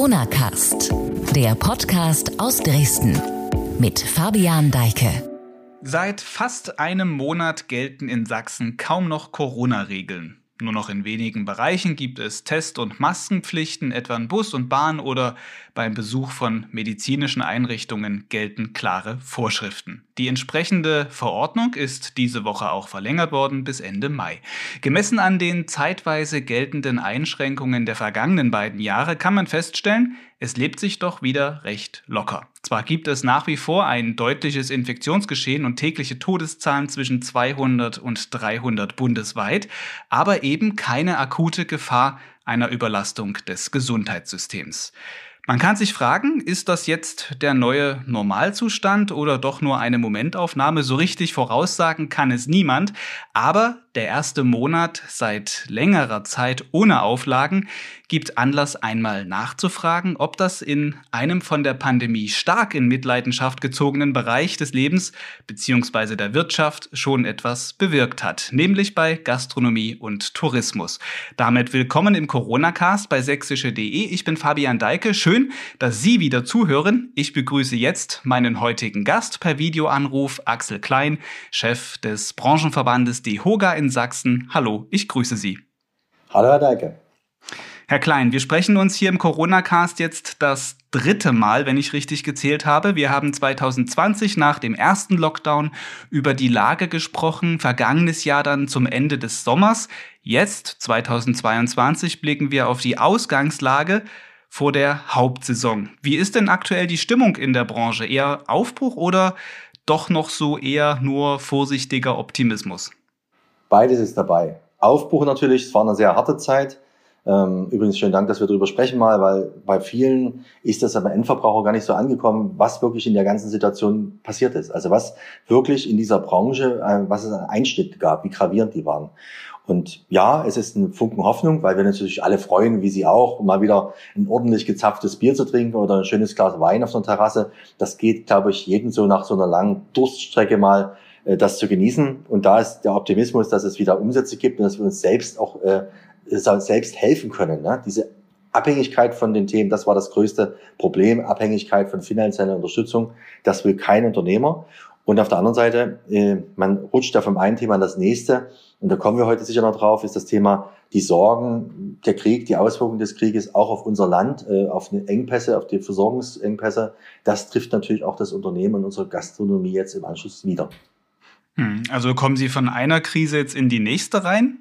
Corona Cast, der Podcast aus Dresden mit Fabian Deike. Seit fast einem Monat gelten in Sachsen kaum noch Corona-Regeln. Nur noch in wenigen Bereichen gibt es Test- und Maskenpflichten, etwa in Bus und Bahn oder beim Besuch von medizinischen Einrichtungen gelten klare Vorschriften. Die entsprechende Verordnung ist diese Woche auch verlängert worden bis Ende Mai. Gemessen an den zeitweise geltenden Einschränkungen der vergangenen beiden Jahre kann man feststellen, es lebt sich doch wieder recht locker. Zwar gibt es nach wie vor ein deutliches Infektionsgeschehen und tägliche Todeszahlen zwischen 200 und 300 bundesweit, aber eben keine akute Gefahr einer Überlastung des Gesundheitssystems. Man kann sich fragen, ist das jetzt der neue Normalzustand oder doch nur eine Momentaufnahme? So richtig voraussagen kann es niemand. Aber der erste Monat seit längerer Zeit ohne Auflagen gibt Anlass einmal nachzufragen, ob das in einem von der Pandemie stark in Mitleidenschaft gezogenen Bereich des Lebens bzw. der Wirtschaft schon etwas bewirkt hat, nämlich bei Gastronomie und Tourismus. Damit willkommen im Corona-Cast bei sächsische.de. Ich bin Fabian Deike. Schön, dass Sie wieder zuhören. Ich begrüße jetzt meinen heutigen Gast per Videoanruf, Axel Klein, Chef des Branchenverbandes DEHOGA in Sachsen. Hallo, ich grüße Sie. Hallo, Herr Deike. Herr Klein, wir sprechen uns hier im Corona-Cast jetzt das dritte Mal, wenn ich richtig gezählt habe. Wir haben 2020 nach dem ersten Lockdown über die Lage gesprochen, vergangenes Jahr dann zum Ende des Sommers. Jetzt, 2022, blicken wir auf die Ausgangslage vor der Hauptsaison. Wie ist denn aktuell die Stimmung in der Branche? Eher Aufbruch oder doch noch so eher nur vorsichtiger Optimismus? Beides ist dabei. Aufbruch natürlich, es war eine sehr harte Zeit. Ähm, übrigens schönen Dank, dass wir darüber sprechen mal, weil bei vielen ist das aber Endverbraucher gar nicht so angekommen, was wirklich in der ganzen Situation passiert ist. Also was wirklich in dieser Branche, äh, was es an Einschnitt gab, wie gravierend die waren. Und ja, es ist ein Funken Hoffnung, weil wir natürlich alle freuen, wie Sie auch, mal wieder ein ordentlich gezapftes Bier zu trinken oder ein schönes Glas Wein auf der Terrasse. Das geht, glaube ich, jedem so nach so einer langen Durststrecke mal äh, das zu genießen. Und da ist der Optimismus, dass es wieder Umsätze gibt und dass wir uns selbst auch äh, selbst helfen können. Ne? Diese Abhängigkeit von den Themen, das war das größte Problem, Abhängigkeit von finanzieller Unterstützung, das will kein Unternehmer. Und auf der anderen Seite, äh, man rutscht ja vom einen Thema an das nächste. Und da kommen wir heute sicher noch drauf, ist das Thema die Sorgen, der Krieg, die Auswirkungen des Krieges auch auf unser Land, äh, auf die Engpässe, auf die Versorgungsengpässe. Das trifft natürlich auch das Unternehmen und unsere Gastronomie jetzt im Anschluss wieder. Hm, also kommen Sie von einer Krise jetzt in die nächste rein?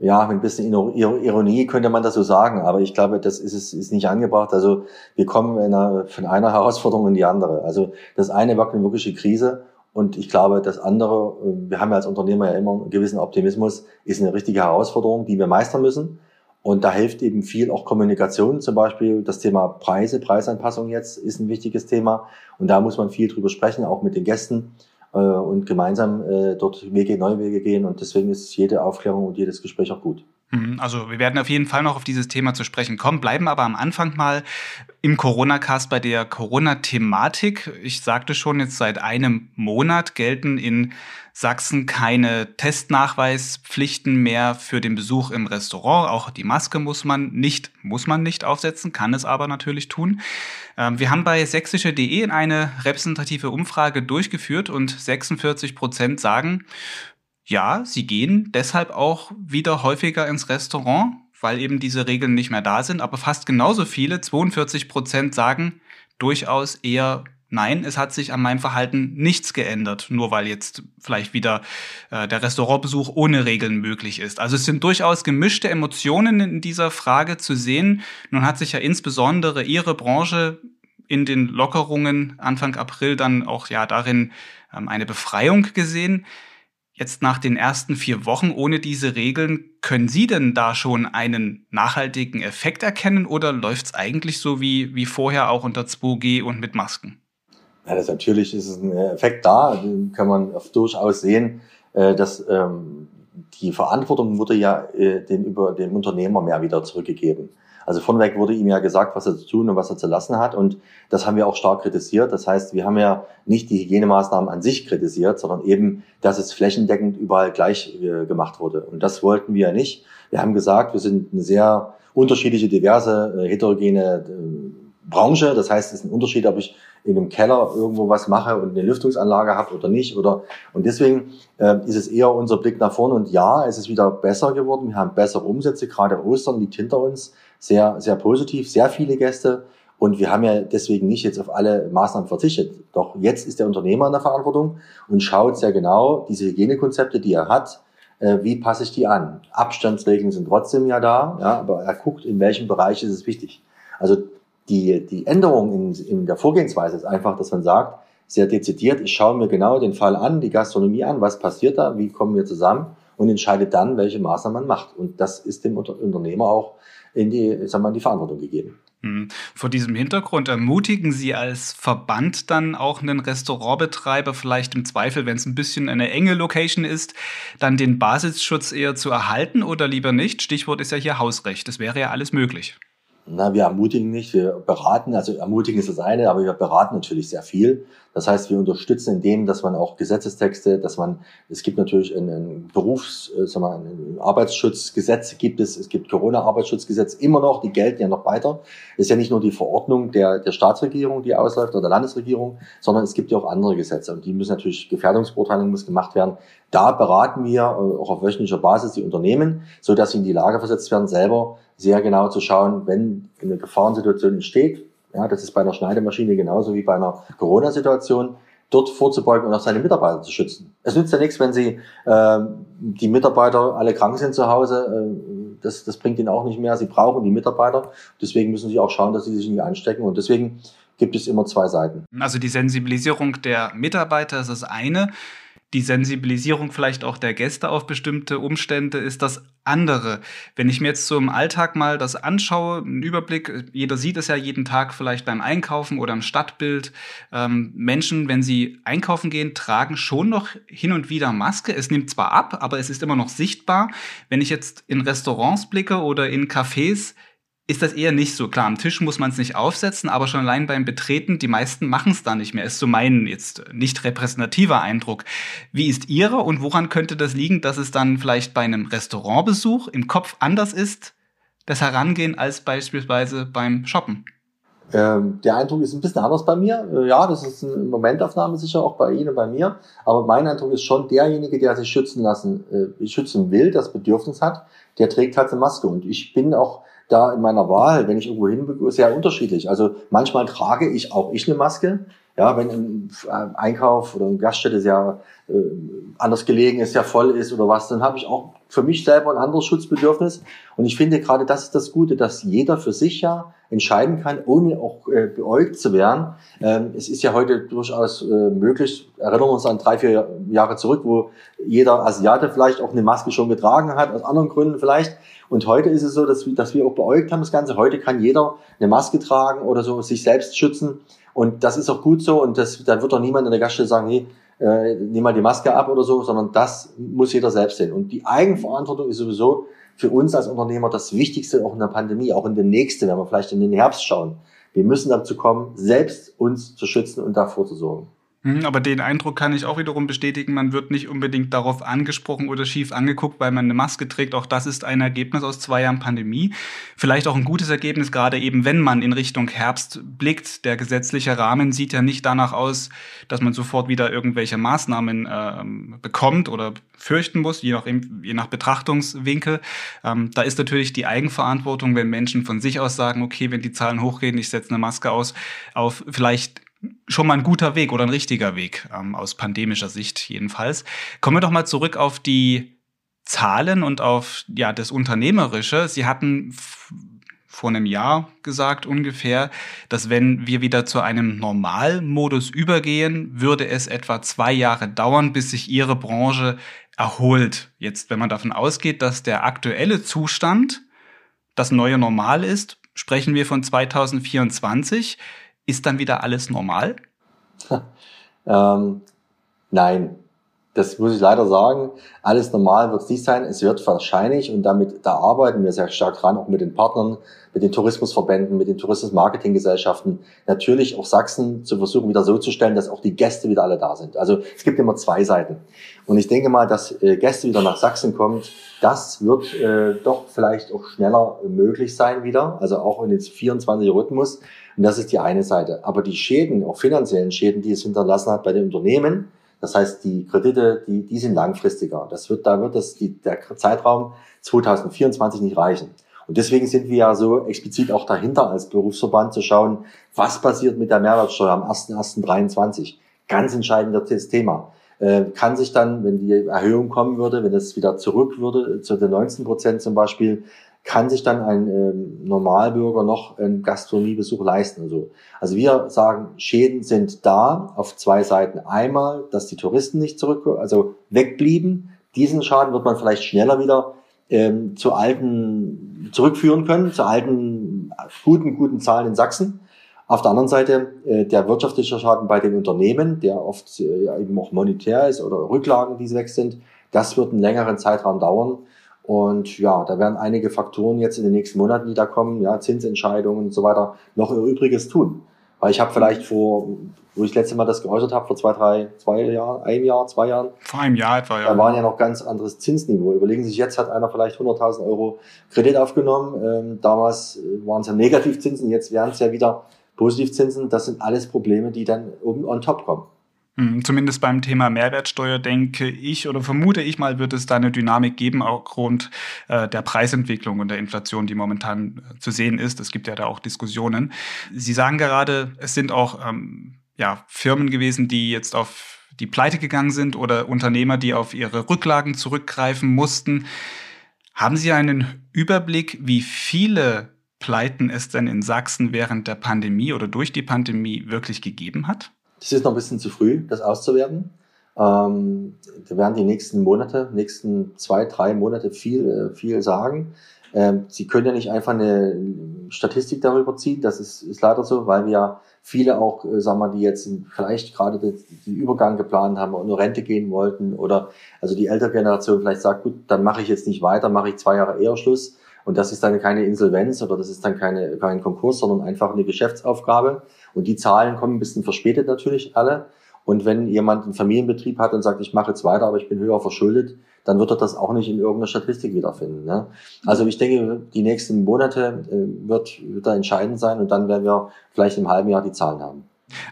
Ja, mit ein bisschen Ironie könnte man das so sagen, aber ich glaube, das ist, ist nicht angebracht. Also wir kommen einer, von einer Herausforderung in die andere. Also das eine war eine wirkliche Krise und ich glaube, das andere, äh, wir haben ja als Unternehmer ja immer einen gewissen Optimismus, ist eine richtige Herausforderung, die wir meistern müssen. Und da hilft eben viel auch Kommunikation, zum Beispiel das Thema Preise, Preisanpassung jetzt ist ein wichtiges Thema. Und da muss man viel drüber sprechen, auch mit den Gästen äh, und gemeinsam äh, dort Wege, neue Wege gehen. Und deswegen ist jede Aufklärung und jedes Gespräch auch gut. Mhm, also wir werden auf jeden Fall noch auf dieses Thema zu sprechen kommen, bleiben aber am Anfang mal im Corona-Cast bei der Corona-Thematik. Ich sagte schon, jetzt seit einem Monat gelten in Sachsen keine Testnachweispflichten mehr für den Besuch im Restaurant. Auch die Maske muss man nicht, muss man nicht aufsetzen, kann es aber natürlich tun. Ähm, wir haben bei sächsische.de eine repräsentative Umfrage durchgeführt und 46 Prozent sagen, ja, sie gehen deshalb auch wieder häufiger ins Restaurant, weil eben diese Regeln nicht mehr da sind. Aber fast genauso viele, 42 Prozent, sagen durchaus eher Nein, es hat sich an meinem Verhalten nichts geändert, nur weil jetzt vielleicht wieder äh, der Restaurantbesuch ohne Regeln möglich ist. Also es sind durchaus gemischte Emotionen in dieser Frage zu sehen. Nun hat sich ja insbesondere Ihre Branche in den Lockerungen Anfang April dann auch ja darin ähm, eine Befreiung gesehen. Jetzt nach den ersten vier Wochen ohne diese Regeln, können Sie denn da schon einen nachhaltigen Effekt erkennen oder läuft es eigentlich so wie, wie vorher auch unter 2G und mit Masken? Ja, das natürlich ist ein Effekt da, den kann man durchaus sehen, äh, dass ähm, die Verantwortung wurde ja äh, den, über dem Unternehmer mehr wieder zurückgegeben. Also vorneweg wurde ihm ja gesagt, was er zu tun und was er zu lassen hat. Und das haben wir auch stark kritisiert. Das heißt, wir haben ja nicht die Hygienemaßnahmen an sich kritisiert, sondern eben, dass es flächendeckend überall gleich äh, gemacht wurde. Und das wollten wir nicht. Wir haben gesagt, wir sind eine sehr unterschiedliche, diverse, äh, heterogene äh, Branche. Das heißt, es ist ein Unterschied, ob ich in einem Keller irgendwo was mache und eine Lüftungsanlage habe oder nicht. Oder und deswegen äh, ist es eher unser Blick nach vorne. Und ja, es ist wieder besser geworden. Wir haben bessere Umsätze. Gerade Ostern liegt hinter uns. Sehr, sehr positiv. Sehr viele Gäste. Und wir haben ja deswegen nicht jetzt auf alle Maßnahmen verzichtet. Doch jetzt ist der Unternehmer in der Verantwortung und schaut sehr genau diese Hygienekonzepte, die er hat, äh, wie passe ich die an? Abstandsregeln sind trotzdem ja da, ja, aber er guckt, in welchem Bereich ist es wichtig. Also die, die Änderung in, in der Vorgehensweise ist einfach, dass man sagt, sehr dezidiert, ich schaue mir genau den Fall an, die Gastronomie an, was passiert da, wie kommen wir zusammen und entscheide dann, welche Maßnahmen man macht. Und das ist dem Unternehmer auch in die, sagen wir, in die Verantwortung gegeben. Hm. Vor diesem Hintergrund ermutigen Sie als Verband dann auch einen Restaurantbetreiber vielleicht im Zweifel, wenn es ein bisschen eine enge Location ist, dann den Basisschutz eher zu erhalten oder lieber nicht? Stichwort ist ja hier Hausrecht. Das wäre ja alles möglich. Na, wir ermutigen nicht, wir beraten, also ermutigen ist das eine, aber wir beraten natürlich sehr viel. Das heißt, wir unterstützen in dem, dass man auch Gesetzestexte, dass man, es gibt natürlich ein, Berufs-, äh, sagen wir, ein Arbeitsschutzgesetz gibt es, es gibt Corona-Arbeitsschutzgesetz immer noch, die gelten ja noch weiter. Es ist ja nicht nur die Verordnung der, der Staatsregierung, die ausläuft, oder der Landesregierung, sondern es gibt ja auch andere Gesetze und die müssen natürlich, Gefährdungsbeurteilung muss gemacht werden. Da beraten wir äh, auch auf wöchentlicher Basis die Unternehmen, so dass sie in die Lage versetzt werden, selber sehr genau zu schauen, wenn eine Gefahrensituation entsteht, ja, das ist bei einer Schneidemaschine genauso wie bei einer Corona-Situation, dort vorzubeugen und auch seine Mitarbeiter zu schützen. Es nützt ja nichts, wenn sie äh, die Mitarbeiter alle krank sind zu Hause. Äh, das, das bringt ihnen auch nicht mehr. Sie brauchen die Mitarbeiter. Deswegen müssen sie auch schauen, dass sie sich nicht anstecken. Und deswegen gibt es immer zwei Seiten. Also die Sensibilisierung der Mitarbeiter ist das eine die Sensibilisierung vielleicht auch der Gäste auf bestimmte Umstände ist das andere. Wenn ich mir jetzt so im Alltag mal das anschaue, einen Überblick, jeder sieht es ja jeden Tag vielleicht beim Einkaufen oder im Stadtbild. Ähm, Menschen, wenn sie einkaufen gehen, tragen schon noch hin und wieder Maske. Es nimmt zwar ab, aber es ist immer noch sichtbar. Wenn ich jetzt in Restaurants blicke oder in Cafés, ist das eher nicht so. Klar, am Tisch muss man es nicht aufsetzen, aber schon allein beim Betreten, die meisten machen es da nicht mehr. Ist so mein jetzt nicht repräsentativer Eindruck. Wie ist Ihrer und woran könnte das liegen, dass es dann vielleicht bei einem Restaurantbesuch im Kopf anders ist, das Herangehen als beispielsweise beim Shoppen? Ähm, der Eindruck ist ein bisschen anders bei mir. Äh, ja, das ist eine Momentaufnahme sicher auch bei Ihnen bei mir. Aber mein Eindruck ist schon derjenige, der sich schützen lassen, äh, schützen will, das Bedürfnis hat, der trägt halt eine Maske. Und ich bin auch da in meiner Wahl, wenn ich irgendwo hin, sehr unterschiedlich. Also manchmal trage ich auch ich eine Maske. Ja, wenn ein Einkauf oder eine Gaststätte sehr äh, anders gelegen ist, sehr voll ist oder was, dann habe ich auch für mich selber ein anderes Schutzbedürfnis. Und ich finde gerade das ist das Gute, dass jeder für sich ja entscheiden kann, ohne auch äh, beäugt zu werden. Ähm, es ist ja heute durchaus äh, möglich, erinnern wir uns an drei, vier Jahre zurück, wo jeder Asiate vielleicht auch eine Maske schon getragen hat, aus anderen Gründen vielleicht. Und heute ist es so, dass, dass wir auch beäugt haben das Ganze. Heute kann jeder eine Maske tragen oder so, sich selbst schützen. Und das ist auch gut so. Und das, dann wird doch niemand in der Gaststätte sagen, nee, äh, nimm mal die Maske ab oder so, sondern das muss jeder selbst sehen. Und die Eigenverantwortung ist sowieso für uns als Unternehmer das Wichtigste auch in der Pandemie, auch in der nächsten, wenn wir vielleicht in den Herbst schauen. Wir müssen dazu kommen, selbst uns zu schützen und davor zu sorgen. Mhm, aber den Eindruck kann ich auch wiederum bestätigen, man wird nicht unbedingt darauf angesprochen oder schief angeguckt, weil man eine Maske trägt. Auch das ist ein Ergebnis aus zwei Jahren Pandemie. Vielleicht auch ein gutes Ergebnis, gerade eben, wenn man in Richtung Herbst blickt. Der gesetzliche Rahmen sieht ja nicht danach aus, dass man sofort wieder irgendwelche Maßnahmen äh, bekommt oder fürchten muss, je nach, je nach Betrachtungswinkel. Ähm, da ist natürlich die Eigenverantwortung, wenn Menschen von sich aus sagen, okay, wenn die Zahlen hochgehen, ich setze eine Maske aus, auf vielleicht schon mal ein guter Weg oder ein richtiger Weg, ähm, aus pandemischer Sicht jedenfalls. Kommen wir doch mal zurück auf die Zahlen und auf ja, das Unternehmerische. Sie hatten vor einem Jahr gesagt ungefähr, dass wenn wir wieder zu einem Normalmodus übergehen, würde es etwa zwei Jahre dauern, bis sich Ihre Branche erholt. Jetzt, wenn man davon ausgeht, dass der aktuelle Zustand das neue Normal ist, sprechen wir von 2024. Ist dann wieder alles normal? ähm, nein. das muss ich leider sagen. Alles normal wird es nicht sein. Es wird wahrscheinlich, und damit, da arbeiten wir sehr stark dran, auch mit den Partnern, mit den Tourismusverbänden, mit den Tourismusmarketinggesellschaften, natürlich auch Sachsen zu versuchen, wieder so zu stellen, dass auch die Gäste wieder alle da sind. Also es gibt immer zwei Seiten. Und ich denke mal, dass äh, Gäste wieder nach Sachsen kommt, das wird äh, doch vielleicht auch schneller möglich sein wieder, also auch in den 24 Rhythmus. Und das ist die eine Seite. Aber die Schäden, auch finanziellen Schäden, die es hinterlassen hat bei den Unternehmen, das heißt, die Kredite, die, die sind langfristiger. Das wird, da wird das, die, der Zeitraum 2024 nicht reichen. Und deswegen sind wir ja so explizit auch dahinter als Berufsverband zu schauen, was passiert mit der Mehrwertsteuer am 1.1.23. Ganz entscheidendes Thema. Äh, kann sich dann, wenn die Erhöhung kommen würde, wenn es wieder zurück würde zu den 19 Prozent zum Beispiel, kann sich dann ein ähm, Normalbürger noch einen Gastronomiebesuch leisten. Also, also wir sagen, Schäden sind da auf zwei Seiten. Einmal, dass die Touristen nicht zurück, also wegblieben. Diesen Schaden wird man vielleicht schneller wieder ähm, zu alten zurückführen können, zu alten guten, guten Zahlen in Sachsen. Auf der anderen Seite äh, der wirtschaftliche Schaden bei den Unternehmen, der oft äh, eben auch monetär ist oder Rücklagen, die weg sind, das wird einen längeren Zeitraum dauern. Und ja, da werden einige Faktoren jetzt in den nächsten Monaten, die da kommen, ja, Zinsentscheidungen und so weiter, noch ihr Übriges tun. Weil ich habe vielleicht vor, wo ich das letzte Mal das geäußert habe, vor zwei, drei, zwei Jahren, ein Jahr, zwei Jahren. Vor einem Jahr etwa, ja. Da waren ja noch ganz anderes Zinsniveau. Überlegen Sie sich, jetzt hat einer vielleicht 100.000 Euro Kredit aufgenommen. Ähm, damals waren es ja Negativzinsen, jetzt wären es ja wieder Positivzinsen. Das sind alles Probleme, die dann oben on top kommen. Hm, zumindest beim Thema Mehrwertsteuer denke ich oder vermute ich mal, wird es da eine Dynamik geben, aufgrund äh, der Preisentwicklung und der Inflation, die momentan äh, zu sehen ist. Es gibt ja da auch Diskussionen. Sie sagen gerade, es sind auch ähm, ja, Firmen gewesen, die jetzt auf die Pleite gegangen sind oder Unternehmer, die auf ihre Rücklagen zurückgreifen mussten. Haben Sie einen Überblick, wie viele Pleiten es denn in Sachsen während der Pandemie oder durch die Pandemie wirklich gegeben hat? Das ist noch ein bisschen zu früh, das auszuwerten. Ähm, da werden die nächsten Monate, nächsten zwei, drei Monate viel, äh, viel sagen. Ähm, Sie können ja nicht einfach eine Statistik darüber ziehen, das ist, ist leider so, weil wir viele auch, äh, sagen wir, die jetzt vielleicht gerade den, den Übergang geplant haben und nur Rente gehen wollten oder also die ältere Generation vielleicht sagt, gut, dann mache ich jetzt nicht weiter, mache ich zwei Jahre eher Schluss. Und das ist dann keine Insolvenz oder das ist dann keine, kein Konkurs, sondern einfach eine Geschäftsaufgabe. Und die Zahlen kommen ein bisschen verspätet natürlich alle. Und wenn jemand einen Familienbetrieb hat und sagt, ich mache jetzt weiter, aber ich bin höher verschuldet, dann wird er das auch nicht in irgendeiner Statistik wiederfinden. Ne? Also ich denke, die nächsten Monate äh, wird, wird da entscheidend sein und dann werden wir vielleicht im halben Jahr die Zahlen haben.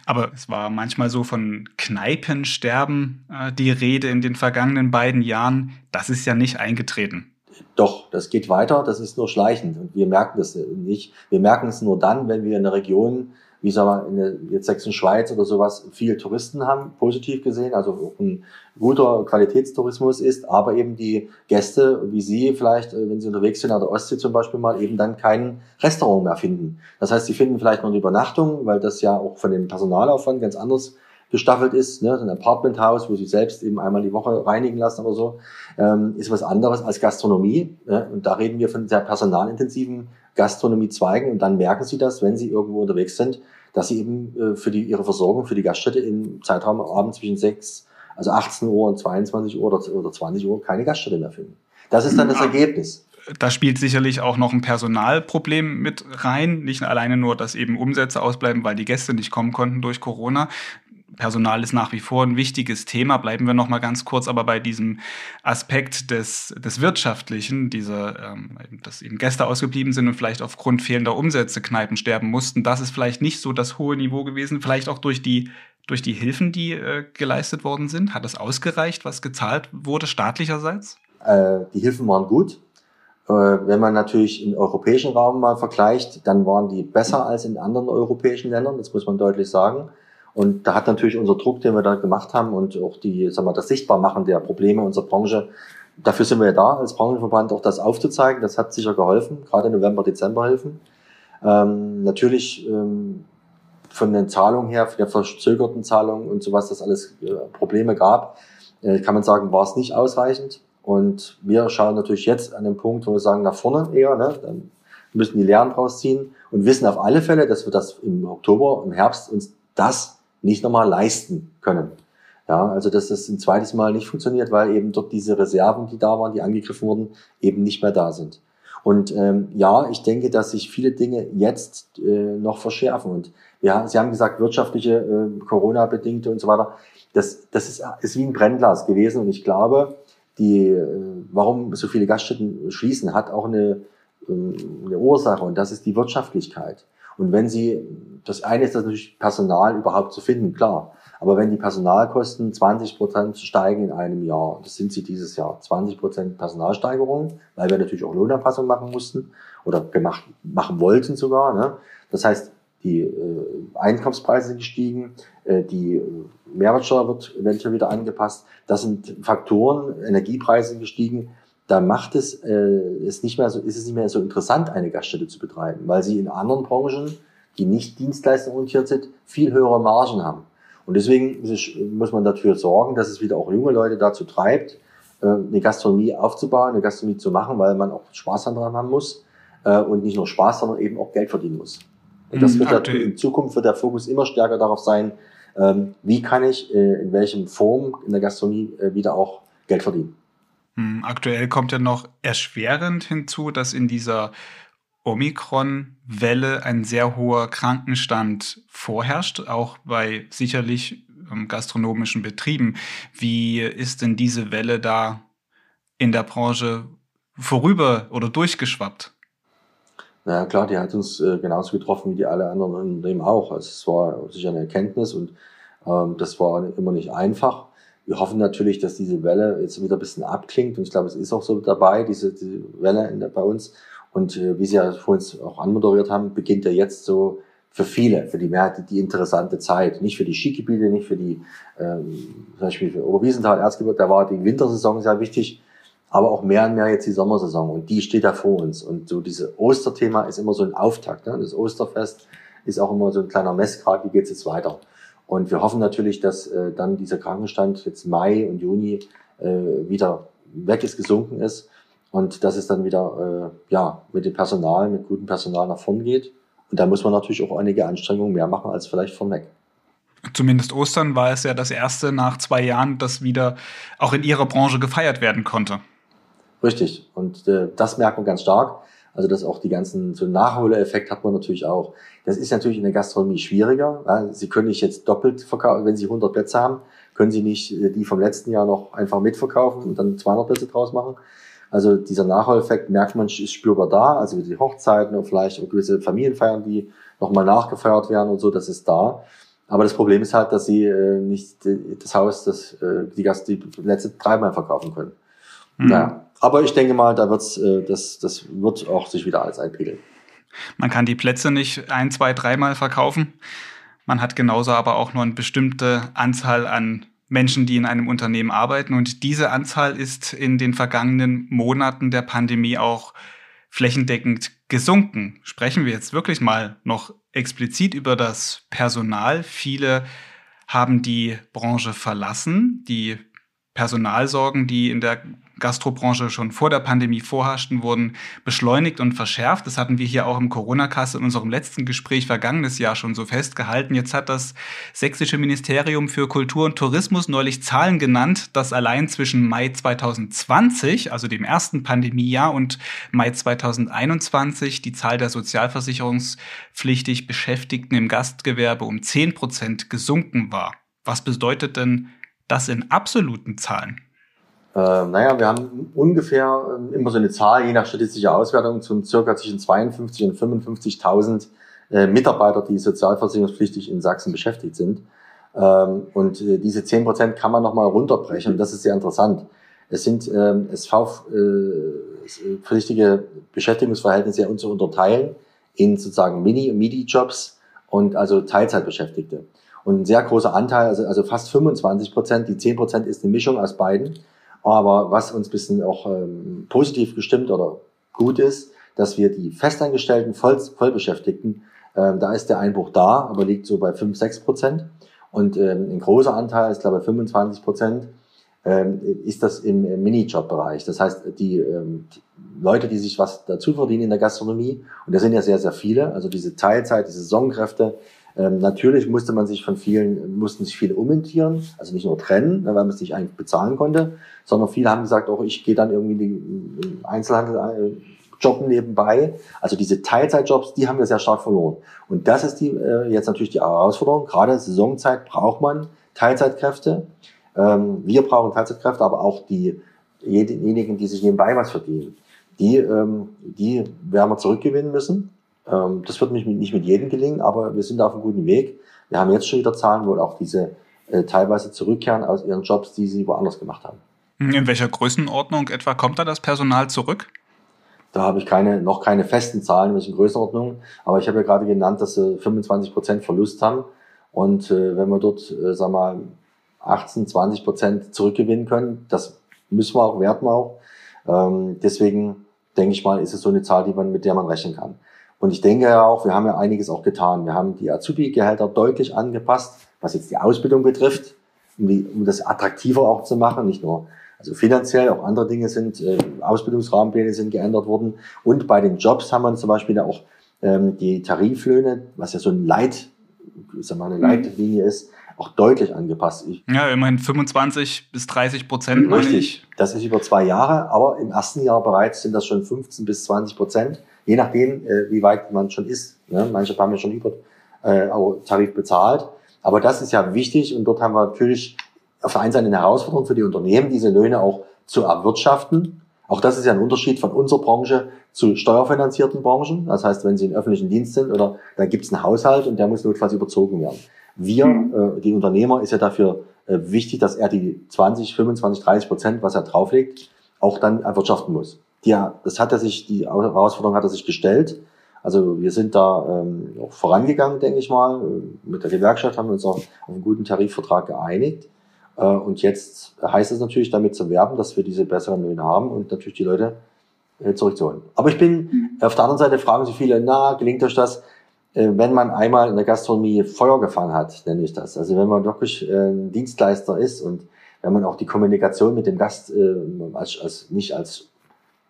Aber es war manchmal so von Kneipensterben äh, die Rede in den vergangenen beiden Jahren. Das ist ja nicht eingetreten. Doch, das geht weiter, das ist nur schleichend und wir merken das nicht. Wir merken es nur dann, wenn wir in der Region wie sagen wir, in der jetzt Sächsischen Schweiz oder sowas viel Touristen haben, positiv gesehen, also ein guter Qualitätstourismus ist, aber eben die Gäste, wie Sie vielleicht, äh, wenn Sie unterwegs sind, an der Ostsee zum Beispiel mal, eben dann kein Restaurant mehr finden. Das heißt, Sie finden vielleicht noch eine Übernachtung, weil das ja auch von dem Personalaufwand ganz anders gestaffelt ist, ne, ein Apartmenthaus, wo sie selbst eben einmal die Woche reinigen lassen oder so, ähm, ist was anderes als Gastronomie. Ne? Und da reden wir von sehr personalintensiven Gastronomiezweigen und dann merken sie das, wenn sie irgendwo unterwegs sind, dass sie eben äh, für die, ihre Versorgung für die Gaststätte im Zeitraum abends zwischen 6, also 18 Uhr und 22 Uhr oder, oder 20 Uhr keine Gaststätte mehr finden. Das ist dann das Ergebnis da spielt sicherlich auch noch ein Personalproblem mit rein. Nicht alleine nur, dass eben Umsätze ausbleiben, weil die Gäste nicht kommen konnten durch Corona. Personal ist nach wie vor ein wichtiges Thema. Bleiben wir noch mal ganz kurz aber bei diesem Aspekt des, des Wirtschaftlichen, dieser, ähm, dass eben Gäste ausgeblieben sind und vielleicht aufgrund fehlender Umsätze Kneipen sterben mussten. Das ist vielleicht nicht so das hohe Niveau gewesen, vielleicht auch durch die durch die Hilfen, die äh, geleistet worden sind? Hat das ausgereicht, was gezahlt wurde staatlicherseits? Äh, die Hilfen waren gut. Äh, wenn man natürlich im europäischen Raum mal vergleicht, dann waren die besser als in anderen europäischen Ländern, das muss man deutlich sagen. Und da hat natürlich unser Druck, den wir da gemacht haben und auch die, sagen wir, das Sichtbarmachen der Probleme unserer Branche, dafür sind wir ja da als Branchenverband, auch das aufzuzeigen. Das hat sicher geholfen, gerade November, Dezember helfen. Ähm, natürlich ähm, von den Zahlungen her, von der verzögerten Zahlung und sowas, das alles äh, Probleme gab, äh, kann man sagen, war es nicht ausreichend. Und wir schauen natürlich jetzt an den Punkt, wo wir sagen, nach vorne eher, ne? dann müssen die Lehren draus ziehen und wissen auf alle Fälle, dass wir das im Oktober, im Herbst uns das nicht nochmal leisten können. Ja, also dass das ein zweites Mal nicht funktioniert, weil eben dort diese Reserven, die da waren, die angegriffen wurden, eben nicht mehr da sind. Und ähm, ja, ich denke, dass sich viele Dinge jetzt äh, noch verschärfen. Und ja, Sie haben gesagt, wirtschaftliche, äh, Corona-bedingte und so weiter. Das, das ist, ist wie ein Brennglas gewesen. Und ich glaube, die, äh, warum so viele Gaststätten schließen, hat auch eine, äh, eine Ursache. Und das ist die Wirtschaftlichkeit. Und wenn Sie, das eine ist das natürlich Personal überhaupt zu finden, klar. Aber wenn die Personalkosten 20 Prozent steigen in einem Jahr, das sind sie dieses Jahr, 20 Prozent Personalsteigerung, weil wir natürlich auch Lohnanpassungen machen mussten oder gemacht, machen wollten sogar. Ne? Das heißt, die äh, Einkaufspreise sind gestiegen, äh, die Mehrwertsteuer wird eventuell wieder angepasst. Das sind Faktoren, Energiepreise sind gestiegen. Da macht es, äh, es nicht mehr so, ist es nicht mehr so interessant, eine Gaststätte zu betreiben, weil sie in anderen Branchen, die nicht dienstleistungsorientiert sind, viel höhere Margen haben. Und deswegen muss man dafür sorgen, dass es wieder auch junge Leute dazu treibt, äh, eine Gastronomie aufzubauen, eine Gastronomie zu machen, weil man auch Spaß daran haben muss äh, und nicht nur Spaß, sondern eben auch Geld verdienen muss. Und das mhm, wird okay. in Zukunft wird der Fokus immer stärker darauf sein, ähm, wie kann ich äh, in welchem Form in der Gastronomie wieder auch Geld verdienen. Hm, aktuell kommt ja noch erschwerend hinzu, dass in dieser Omikron-Welle ein sehr hoher Krankenstand vorherrscht, auch bei sicherlich ähm, gastronomischen Betrieben. Wie ist denn diese Welle da in der Branche vorüber oder durchgeschwappt? Na ja, klar, die hat uns äh, genauso getroffen wie die alle anderen Unternehmen auch. Also es war sicher eine Erkenntnis und ähm, das war immer nicht einfach. Wir hoffen natürlich, dass diese Welle jetzt wieder ein bisschen abklingt und ich glaube, es ist auch so dabei, diese, diese Welle der, bei uns. Und äh, wie Sie ja vorhin auch anmoderiert haben, beginnt ja jetzt so für viele, für die Mehrheit, die interessante Zeit. Nicht für die Skigebiete, nicht für die, ähm, zum Beispiel für Oberwiesenthal, Erzgebirge, da war die Wintersaison sehr wichtig, aber auch mehr und mehr jetzt die Sommersaison und die steht da vor uns. Und so diese Osterthema ist immer so ein Auftakt. Ne? Das Osterfest ist auch immer so ein kleiner Messgrad, wie geht's jetzt weiter. Und wir hoffen natürlich, dass äh, dann dieser Krankenstand jetzt Mai und Juni äh, wieder weg ist, gesunken ist und dass es dann wieder äh, ja, mit dem Personal, mit gutem Personal nach vorn geht. Und da muss man natürlich auch einige Anstrengungen mehr machen als vielleicht vorweg. Zumindest Ostern war es ja das erste nach zwei Jahren, das wieder auch in Ihrer Branche gefeiert werden konnte. Richtig. Und äh, das merkt man ganz stark. Also dass auch die ganzen, so Nachholeffekt hat man natürlich auch. Das ist natürlich in der Gastronomie schwieriger. Weil Sie können nicht jetzt doppelt verkaufen, wenn Sie 100 Plätze haben, können Sie nicht äh, die vom letzten Jahr noch einfach mitverkaufen und dann 200 Plätze draus machen, also dieser Nachholeffekt merkt man, ist spürbar da. Also die Hochzeiten und vielleicht auch gewisse Familienfeiern, die nochmal nachgefeiert werden und so, das ist da. Aber das Problem ist halt, dass sie äh, nicht das Haus, das äh, die Gast die letzte dreimal verkaufen können. Mhm. Naja. Aber ich denke mal, da wird's, äh, das, das wird auch sich wieder alles einpegeln. Man kann die Plätze nicht ein, zwei, dreimal verkaufen. Man hat genauso aber auch nur eine bestimmte Anzahl an Menschen, die in einem Unternehmen arbeiten. Und diese Anzahl ist in den vergangenen Monaten der Pandemie auch flächendeckend gesunken. Sprechen wir jetzt wirklich mal noch explizit über das Personal. Viele haben die Branche verlassen. Die Personalsorgen, die in der Gastrobranche schon vor der Pandemie vorherrschten, wurden beschleunigt und verschärft. Das hatten wir hier auch im Corona-Kasse in unserem letzten Gespräch vergangenes Jahr schon so festgehalten. Jetzt hat das Sächsische Ministerium für Kultur und Tourismus neulich Zahlen genannt, dass allein zwischen Mai 2020, also dem ersten Pandemiejahr, und Mai 2021 die Zahl der sozialversicherungspflichtig Beschäftigten im Gastgewerbe um 10 Prozent gesunken war. Was bedeutet denn das in absoluten Zahlen? Äh, naja, wir haben ungefähr äh, immer so eine Zahl, je nach statistischer Auswertung, zum circa zwischen 52 und 55.000 äh, Mitarbeiter, die sozialversicherungspflichtig in Sachsen beschäftigt sind. Ähm, und äh, diese 10 Prozent kann man nochmal runterbrechen. Das ist sehr interessant. Es sind ähm, SV-pflichtige äh, Beschäftigungsverhältnisse uns zu unterteilen in sozusagen Mini- und Midi-Jobs und also Teilzeitbeschäftigte. Und ein sehr großer Anteil, also, also fast 25 Prozent, die 10 Prozent ist eine Mischung aus beiden. Aber was uns bisschen auch ähm, positiv gestimmt oder gut ist, dass wir die Festangestellten, Voll Vollbeschäftigten, ähm, da ist der Einbruch da, aber liegt so bei 5, 6 Prozent. Und ähm, ein großer Anteil, ist glaube ich 25 Prozent, ähm, ist das im Minijob-Bereich. Das heißt, die, ähm, die Leute, die sich was dazu verdienen in der Gastronomie, und da sind ja sehr, sehr viele, also diese Teilzeit, diese Saisonkräfte, Ähm, natürlich musste man sich von vielen, mussten sich viele umentieren, also nicht nur trennen, ne, weil man es nicht eigentlich bezahlen konnte, sondern viele haben gesagt, auch ich gehe dann irgendwie in den Einzelhandel äh, jobben nebenbei. Also diese Teilzeitjobs, die haben wir sehr stark verloren. Und das ist die äh, jetzt natürlich die Herausforderung. Gerade Saisonzeit braucht man Teilzeitkräfte. Ähm, wir brauchen Teilzeitkräfte, aber auch die, diejenigen, die sich nebenbei was verdienen. Die, ähm, die werden wir zurückgewinnen müssen. Ähm, das wird nicht mit, nicht mit jedem gelingen, aber wir sind auf einem guten Weg. Wir haben jetzt schon wieder Zahlen, wo auch diese äh, teilweise zurückkehren aus ihren Jobs, die sie woanders gemacht haben. In welcher Größenordnung etwa kommt da das Personal zurück? Da habe ich keine, noch keine festen Zahlen, in welchen Größenordnungen. Aber ich habe ja gerade genannt, dass sie 25 Prozent Verlust haben. Und äh, wenn wir dort, äh, sag mal, 18, 20 Prozent zurückgewinnen können, das müssen wir auch, werten wir auch. Ähm, deswegen denke ich mal, ist es so eine Zahl, die man, mit der man rechnen kann. Und ich denke ja auch, wir haben ja einiges auch getan. Wir haben die Azubi-Gehälter deutlich angepasst, was jetzt die Ausbildung betrifft, um, die, um das attraktiver auch zu machen, nicht nur also finanziell, auch andere Dinge sind, äh, Ausbildungsrahmenpläne sind geändert worden. Und bei den Jobs haben wir zum Beispiel auch ähm, die Tariflöhne, was ja so ein Leit, sag mal, eine Leitlinie ist, auch deutlich angepasst. Ich, ja, immerhin 25 bis 30 Prozent. Richtig, das ist über zwei Jahre, aber im ersten Jahr bereits sind das schon 15 bis 20 Prozent, je nachdem, äh, wie weit man schon ist. Ne? Manche haben ja schon über äh, Tarif bezahlt. Aber das ist ja wichtig und dort haben wir natürlich auf der einen Seite eine Herausforderung für die Unternehmen, diese Löhne auch zu erwirtschaften. Auch das ist ja ein Unterschied von unserer Branche zu steuerfinanzierten Branchen. Das heißt, wenn Sie im öffentlichen Dienst sind oder da gibt es einen Haushalt und der muss notfalls überzogen werden. Wir, mhm. äh, die Unternehmer, ist ja dafür äh, wichtig, dass er die 20, 25, 30 Prozent, was er drauflegt, auch dann erwirtschaften muss. Die, das hat er sich, die Herausforderung hat er sich gestellt. Also wir sind da ähm, auch vorangegangen, denke ich mal. Mit der Gewerkschaft haben wir uns auch auf einen guten Tarifvertrag geeinigt. Äh, und jetzt heißt es natürlich, damit zu werben, dass wir diese besseren Löhne haben und natürlich die Leute äh, zurückzuholen. Aber ich bin, mhm. auf der anderen Seite fragen sich viele, na, gelingt euch das, äh, wenn man einmal in der Gastronomie Feuer gefangen hat, nenne ich das. Also wenn man wirklich ein Dienstleister ist und wenn man auch die Kommunikation mit dem Gast als, als, nicht als